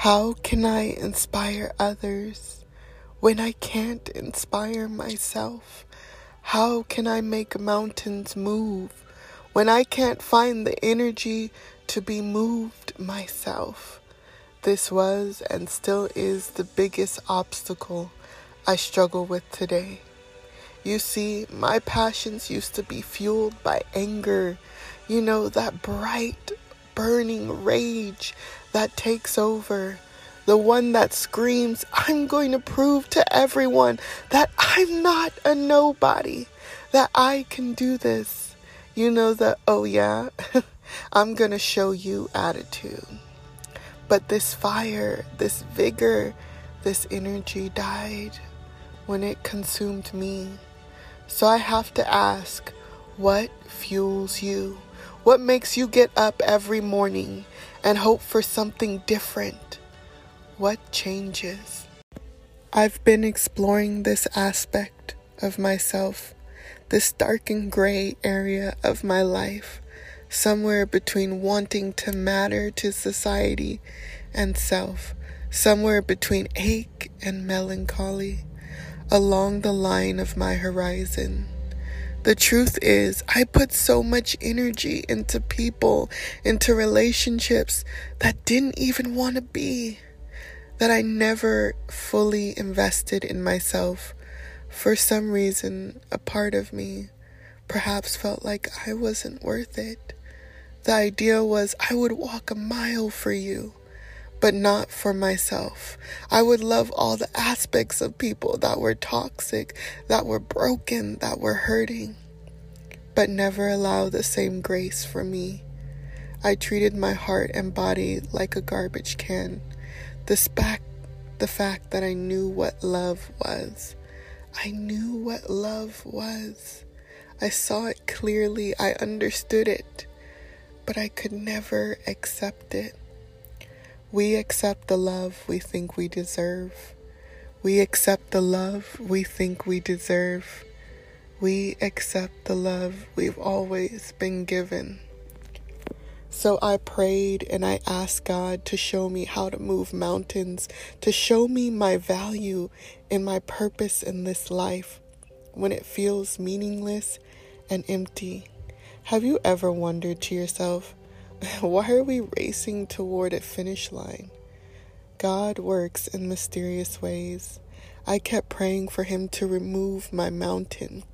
How can I inspire others when I can't inspire myself? How can I make mountains move when I can't find the energy to be moved myself? This was and still is the biggest obstacle I struggle with today. You see, my passions used to be fueled by anger, you know, that bright, burning rage that takes over. The one that screams, I'm going to prove to everyone that I'm not a nobody, that I can do this. You know, the, oh yeah, I'm going to show you attitude. But this fire, this vigor, this energy died when it consumed me. So I have to ask, what fuels you? What makes you get up every morning and hope for something different? What changes? I've been exploring this aspect of myself, this dark and gray area of my life, somewhere between wanting to matter to society and self, somewhere between ache and melancholy, along the line of my horizon. The truth is, I put so much energy into people, into relationships that didn't even want to be, that I never fully invested in myself. For some reason, a part of me perhaps felt like I wasn't worth it. The idea was I would walk a mile for you but not for myself. I would love all the aspects of people that were toxic, that were broken, that were hurting, but never allow the same grace for me. I treated my heart and body like a garbage can. Despite the fact that I knew what love was. I knew what love was. I saw it clearly. I understood it. But I could never accept it. We accept the love we think we deserve. We accept the love we think we deserve. We accept the love we've always been given. So I prayed and I asked God to show me how to move mountains, to show me my value and my purpose in this life when it feels meaningless and empty. Have you ever wondered to yourself, Why are we racing toward a finish line? God works in mysterious ways. I kept praying for Him to remove my mountain,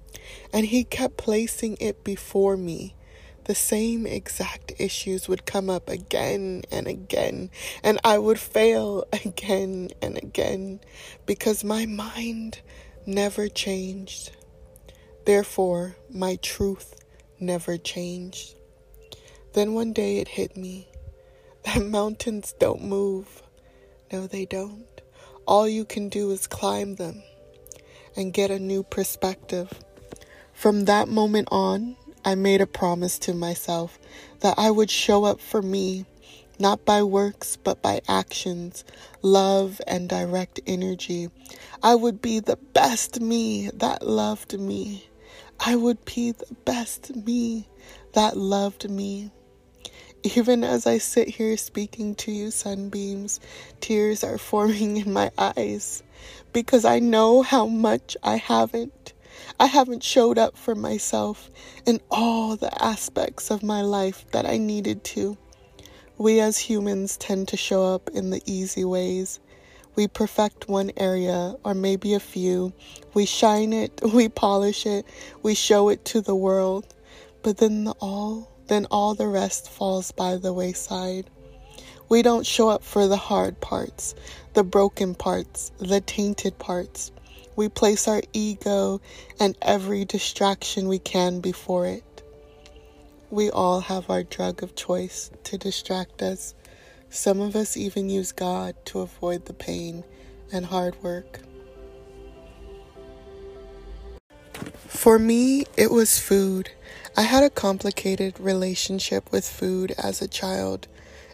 and He kept placing it before me. The same exact issues would come up again and again, and I would fail again and again because my mind never changed. Therefore, my truth never changed. Then one day it hit me that mountains don't move. No, they don't. All you can do is climb them and get a new perspective. From that moment on, I made a promise to myself that I would show up for me, not by works, but by actions, love, and direct energy. I would be the best me that loved me. I would be the best me that loved me. Even as I sit here speaking to you, sunbeams, tears are forming in my eyes because I know how much I haven't. I haven't showed up for myself in all the aspects of my life that I needed to. We as humans tend to show up in the easy ways. We perfect one area or maybe a few. We shine it, we polish it, we show it to the world. But then the all then all the rest falls by the wayside. We don't show up for the hard parts, the broken parts, the tainted parts. We place our ego and every distraction we can before it. We all have our drug of choice to distract us. Some of us even use God to avoid the pain and hard work. For me, it was food. I had a complicated relationship with food as a child.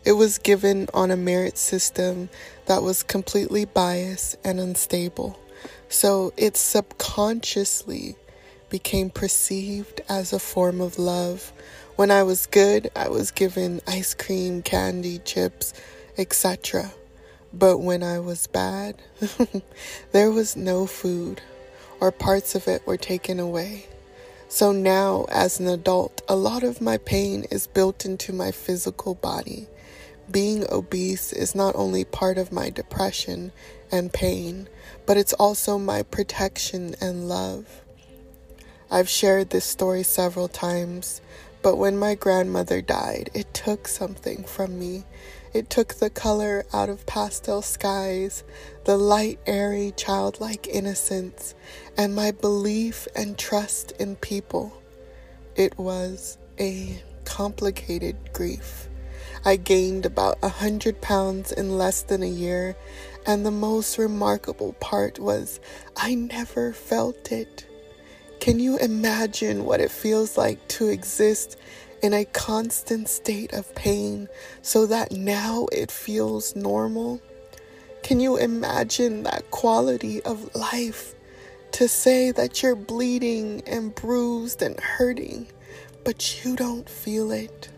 It was given on a merit system that was completely biased and unstable. So it subconsciously became perceived as a form of love. When I was good, I was given ice cream, candy, chips, etc. But when I was bad, there was no food, or parts of it were taken away. So now, as an adult, a lot of my pain is built into my physical body. Being obese is not only part of my depression and pain, but it's also my protection and love. I've shared this story several times, but when my grandmother died, it took something from me. It took the color out of pastel skies, the light, airy, childlike innocence, and my belief and trust in people. It was a complicated grief. I gained about a hundred pounds in less than a year, and the most remarkable part was I never felt it. Can you imagine what it feels like to exist in a constant state of pain so that now it feels normal? Can you imagine that quality of life to say that you're bleeding and bruised and hurting, but you don't feel it?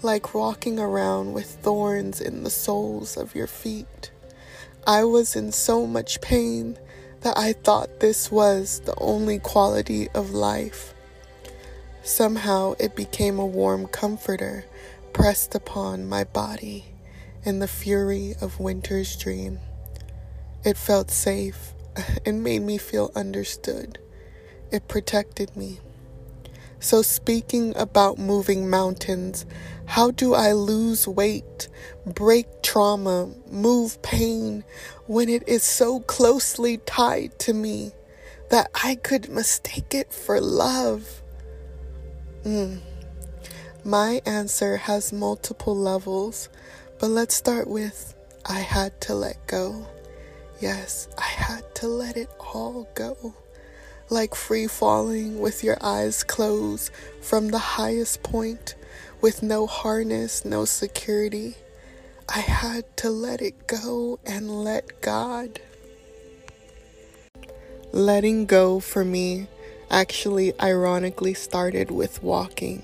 Like walking around with thorns in the soles of your feet. I was in so much pain that I thought this was the only quality of life. Somehow it became a warm comforter pressed upon my body in the fury of winter's dream. It felt safe and made me feel understood. It protected me. So, speaking about moving mountains, how do I lose weight, break trauma, move pain when it is so closely tied to me that I could mistake it for love? Mm. My answer has multiple levels, but let's start with I had to let go. Yes, I had to let it all go like free falling with your eyes closed from the highest point with no harness, no security. I had to let it go and let God. Letting go for me actually ironically started with walking.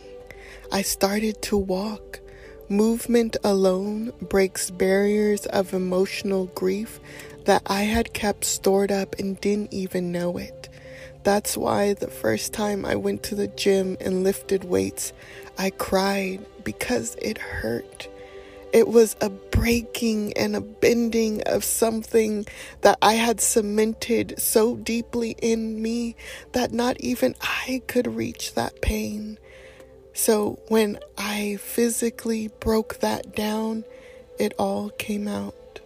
I started to walk. Movement alone breaks barriers of emotional grief that I had kept stored up and didn't even know it. That's why the first time I went to the gym and lifted weights, I cried because it hurt. It was a breaking and a bending of something that I had cemented so deeply in me that not even I could reach that pain. So when I physically broke that down, it all came out.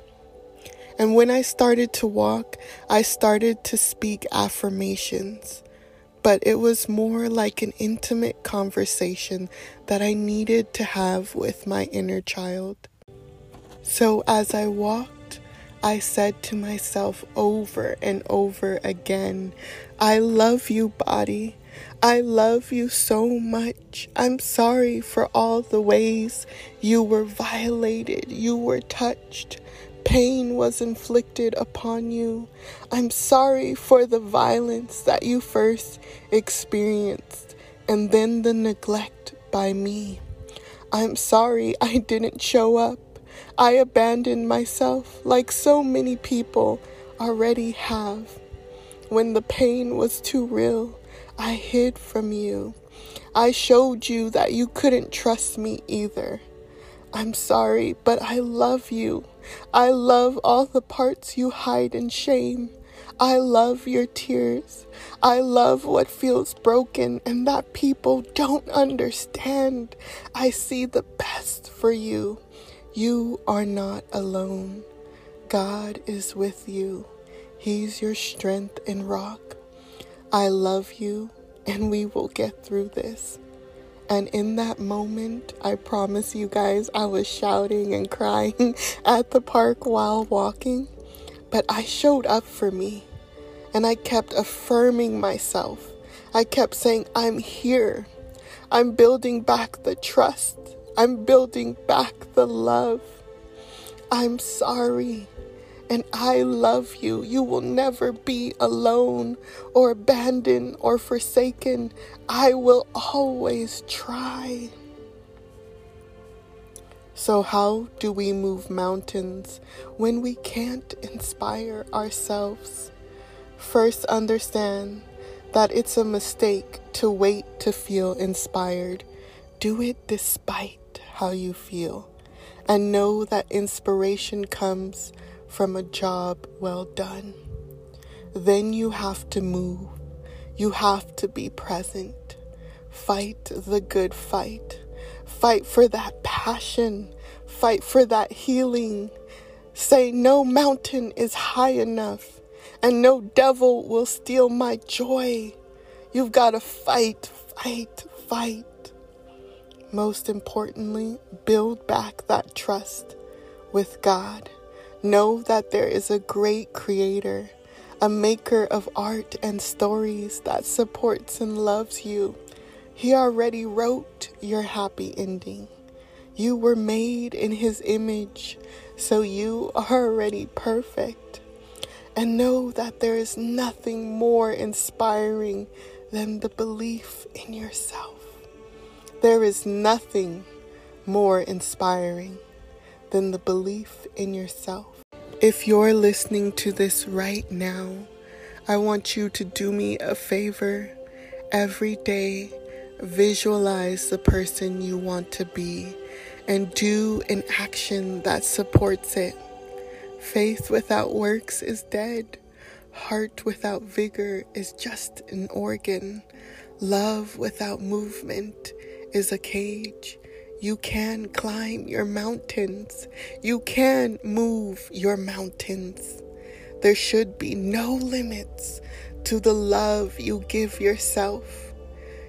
And when I started to walk, I started to speak affirmations. But it was more like an intimate conversation that I needed to have with my inner child. So as I walked, I said to myself over and over again, I love you, body. I love you so much. I'm sorry for all the ways you were violated, you were touched pain was inflicted upon you. I'm sorry for the violence that you first experienced and then the neglect by me. I'm sorry I didn't show up. I abandoned myself like so many people already have. When the pain was too real, I hid from you. I showed you that you couldn't trust me either. I'm sorry, but I love you. I love all the parts you hide in shame. I love your tears. I love what feels broken and that people don't understand. I see the best for you. You are not alone. God is with you. He's your strength and rock. I love you, and we will get through this. And in that moment, I promise you guys, I was shouting and crying at the park while walking. But I showed up for me. And I kept affirming myself. I kept saying, I'm here. I'm building back the trust. I'm building back the love. I'm sorry and I love you. You will never be alone or abandoned or forsaken. I will always try. So, how do we move mountains when we can't inspire ourselves? First, understand that it's a mistake to wait to feel inspired. Do it despite how you feel. And know that inspiration comes from a job well done. Then you have to move. You have to be present. Fight the good fight. Fight for that passion. Fight for that healing. Say, no mountain is high enough, and no devil will steal my joy. You've got to fight, fight, fight. Most importantly, build back that trust with God. Know that there is a great creator, a maker of art and stories that supports and loves you. He already wrote your happy ending. You were made in His image, so you are already perfect. And know that there is nothing more inspiring than the belief in yourself. There is nothing more inspiring than the belief in yourself. If you're listening to this right now, I want you to do me a favor every day Visualize the person you want to be and do an action that supports it. Faith without works is dead. Heart without vigor is just an organ. Love without movement is a cage. You can climb your mountains. You can move your mountains. There should be no limits to the love you give yourself.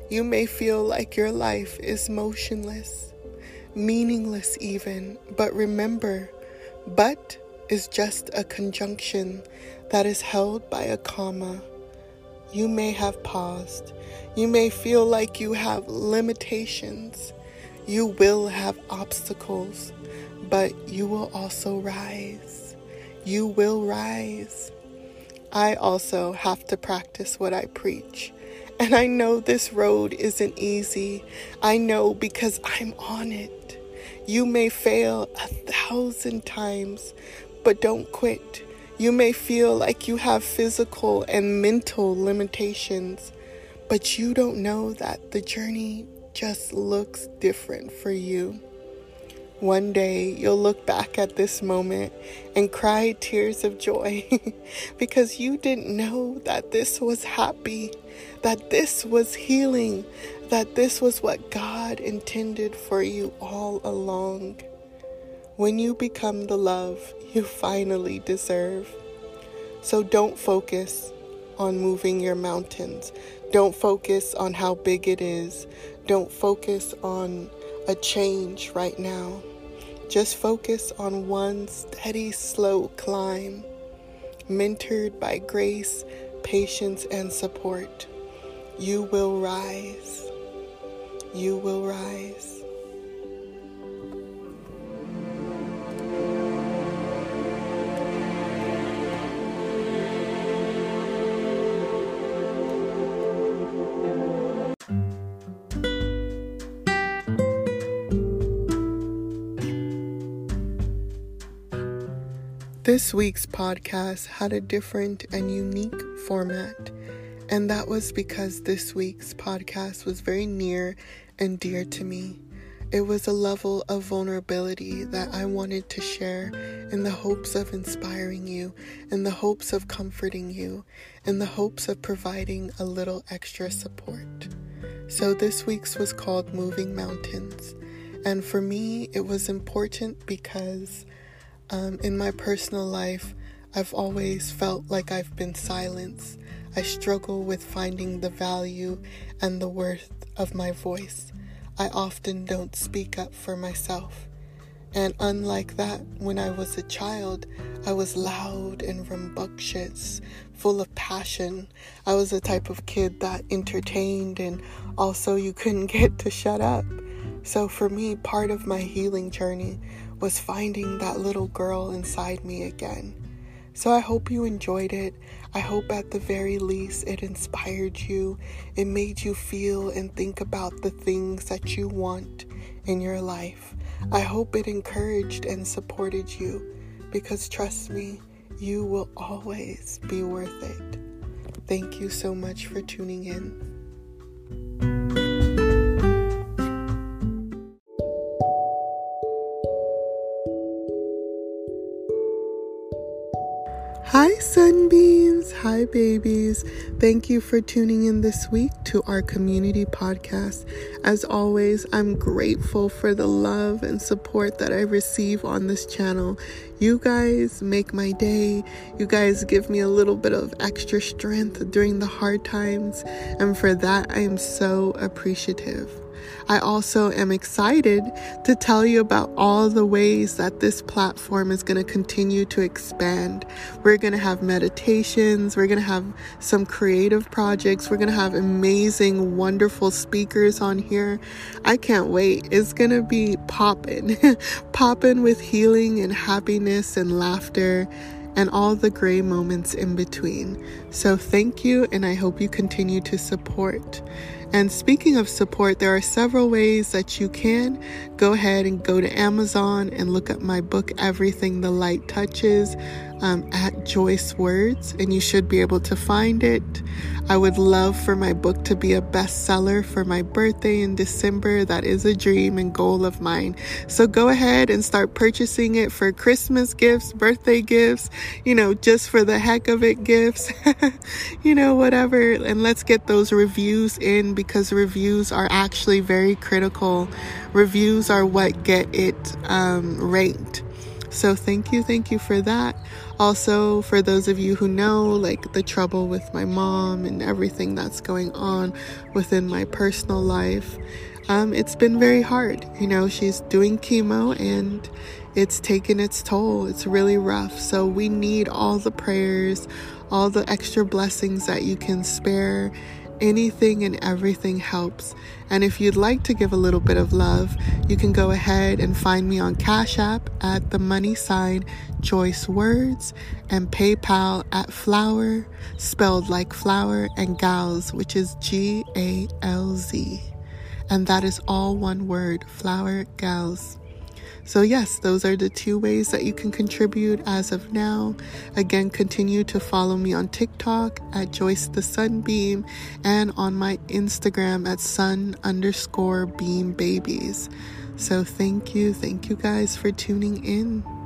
You may feel like your life is motionless, meaningless even, but remember, but is just a conjunction that is held by a comma. You may have paused. You may feel like you have limitations. You will have obstacles, but you will also rise. You will rise. I also have to practice what I preach. And I know this road isn't easy. I know because I'm on it. You may fail a thousand times, but don't quit. You may feel like you have physical and mental limitations, but you don't know that the journey just looks different for you. One day you'll look back at this moment and cry tears of joy because you didn't know that this was happy, that this was healing, that this was what God intended for you all along. When you become the love you finally deserve. So don't focus on moving your mountains. Don't focus on how big it is. Don't focus on a change right now. Just focus on one steady, slow climb, mentored by grace, patience, and support. You will rise. You will rise. This week's podcast had a different and unique format, and that was because this week's podcast was very near and dear to me. It was a level of vulnerability that I wanted to share in the hopes of inspiring you, in the hopes of comforting you, in the hopes of providing a little extra support. So, this week's was called Moving Mountains. And for me, it was important because um, in my personal life, I've always felt like I've been silenced. I struggle with finding the value and the worth of my voice. I often don't speak up for myself. And unlike that, when I was a child, I was loud and rambunctious, full of passion. I was the type of kid that entertained, and also you couldn't get to shut up. So, for me, part of my healing journey was finding that little girl inside me again. So I hope you enjoyed it. I hope at the very least it inspired you. It made you feel and think about the things that you want. in your life. I hope it encouraged and supported you because trust me, you will always be worth it. Thank you so much for tuning in. Hi, babies. Thank you for tuning in this week to our community podcast. As always, I'm grateful for the love and support that I receive on this channel. You guys make my day. You guys give me a little bit of extra strength during the hard times. And for that, I am so appreciative. I also am excited to tell you about all the ways that this platform is going to continue to expand. We're going to have meditations, we're going to have some creative projects, we're going to have amazing, wonderful speakers on here. I can't wait. It's going to be popping, popping with healing and happiness and laughter and all the gray moments in between. So, thank you, and I hope you continue to support. And speaking of support, there are several ways that you can go ahead and go to Amazon and look up my book, Everything the Light Touches um, at Joyce Words, and you should be able to find it. I would love for my book to be a bestseller for my birthday in December. That is a dream and goal of mine. So go ahead and start purchasing it for Christmas gifts, birthday gifts, you know, just for the heck of it gifts, you know, whatever. And let's get those reviews in because reviews are actually very critical. Reviews are what get it um, ranked. So thank you, thank you for that. Also, for those of you who know, like the trouble with my mom and everything that's going on within my personal life, um, it's been very hard. You know, she's doing chemo and it's taken its toll. It's really rough. So we need all the prayers, all the extra blessings that you can spare Anything and everything helps. And if you'd like to give a little bit of love, you can go ahead and find me on Cash App at the money sign Joyce Words and PayPal at flower, spelled like flower, and gals, which is G A L Z. And that is all one word, flower gals. So, yes, those are the two ways that you can contribute as of now. Again, continue to follow me on TikTok at Joyce the Sunbeam and on my Instagram at sun underscore beam babies. So, thank you. Thank you guys for tuning in.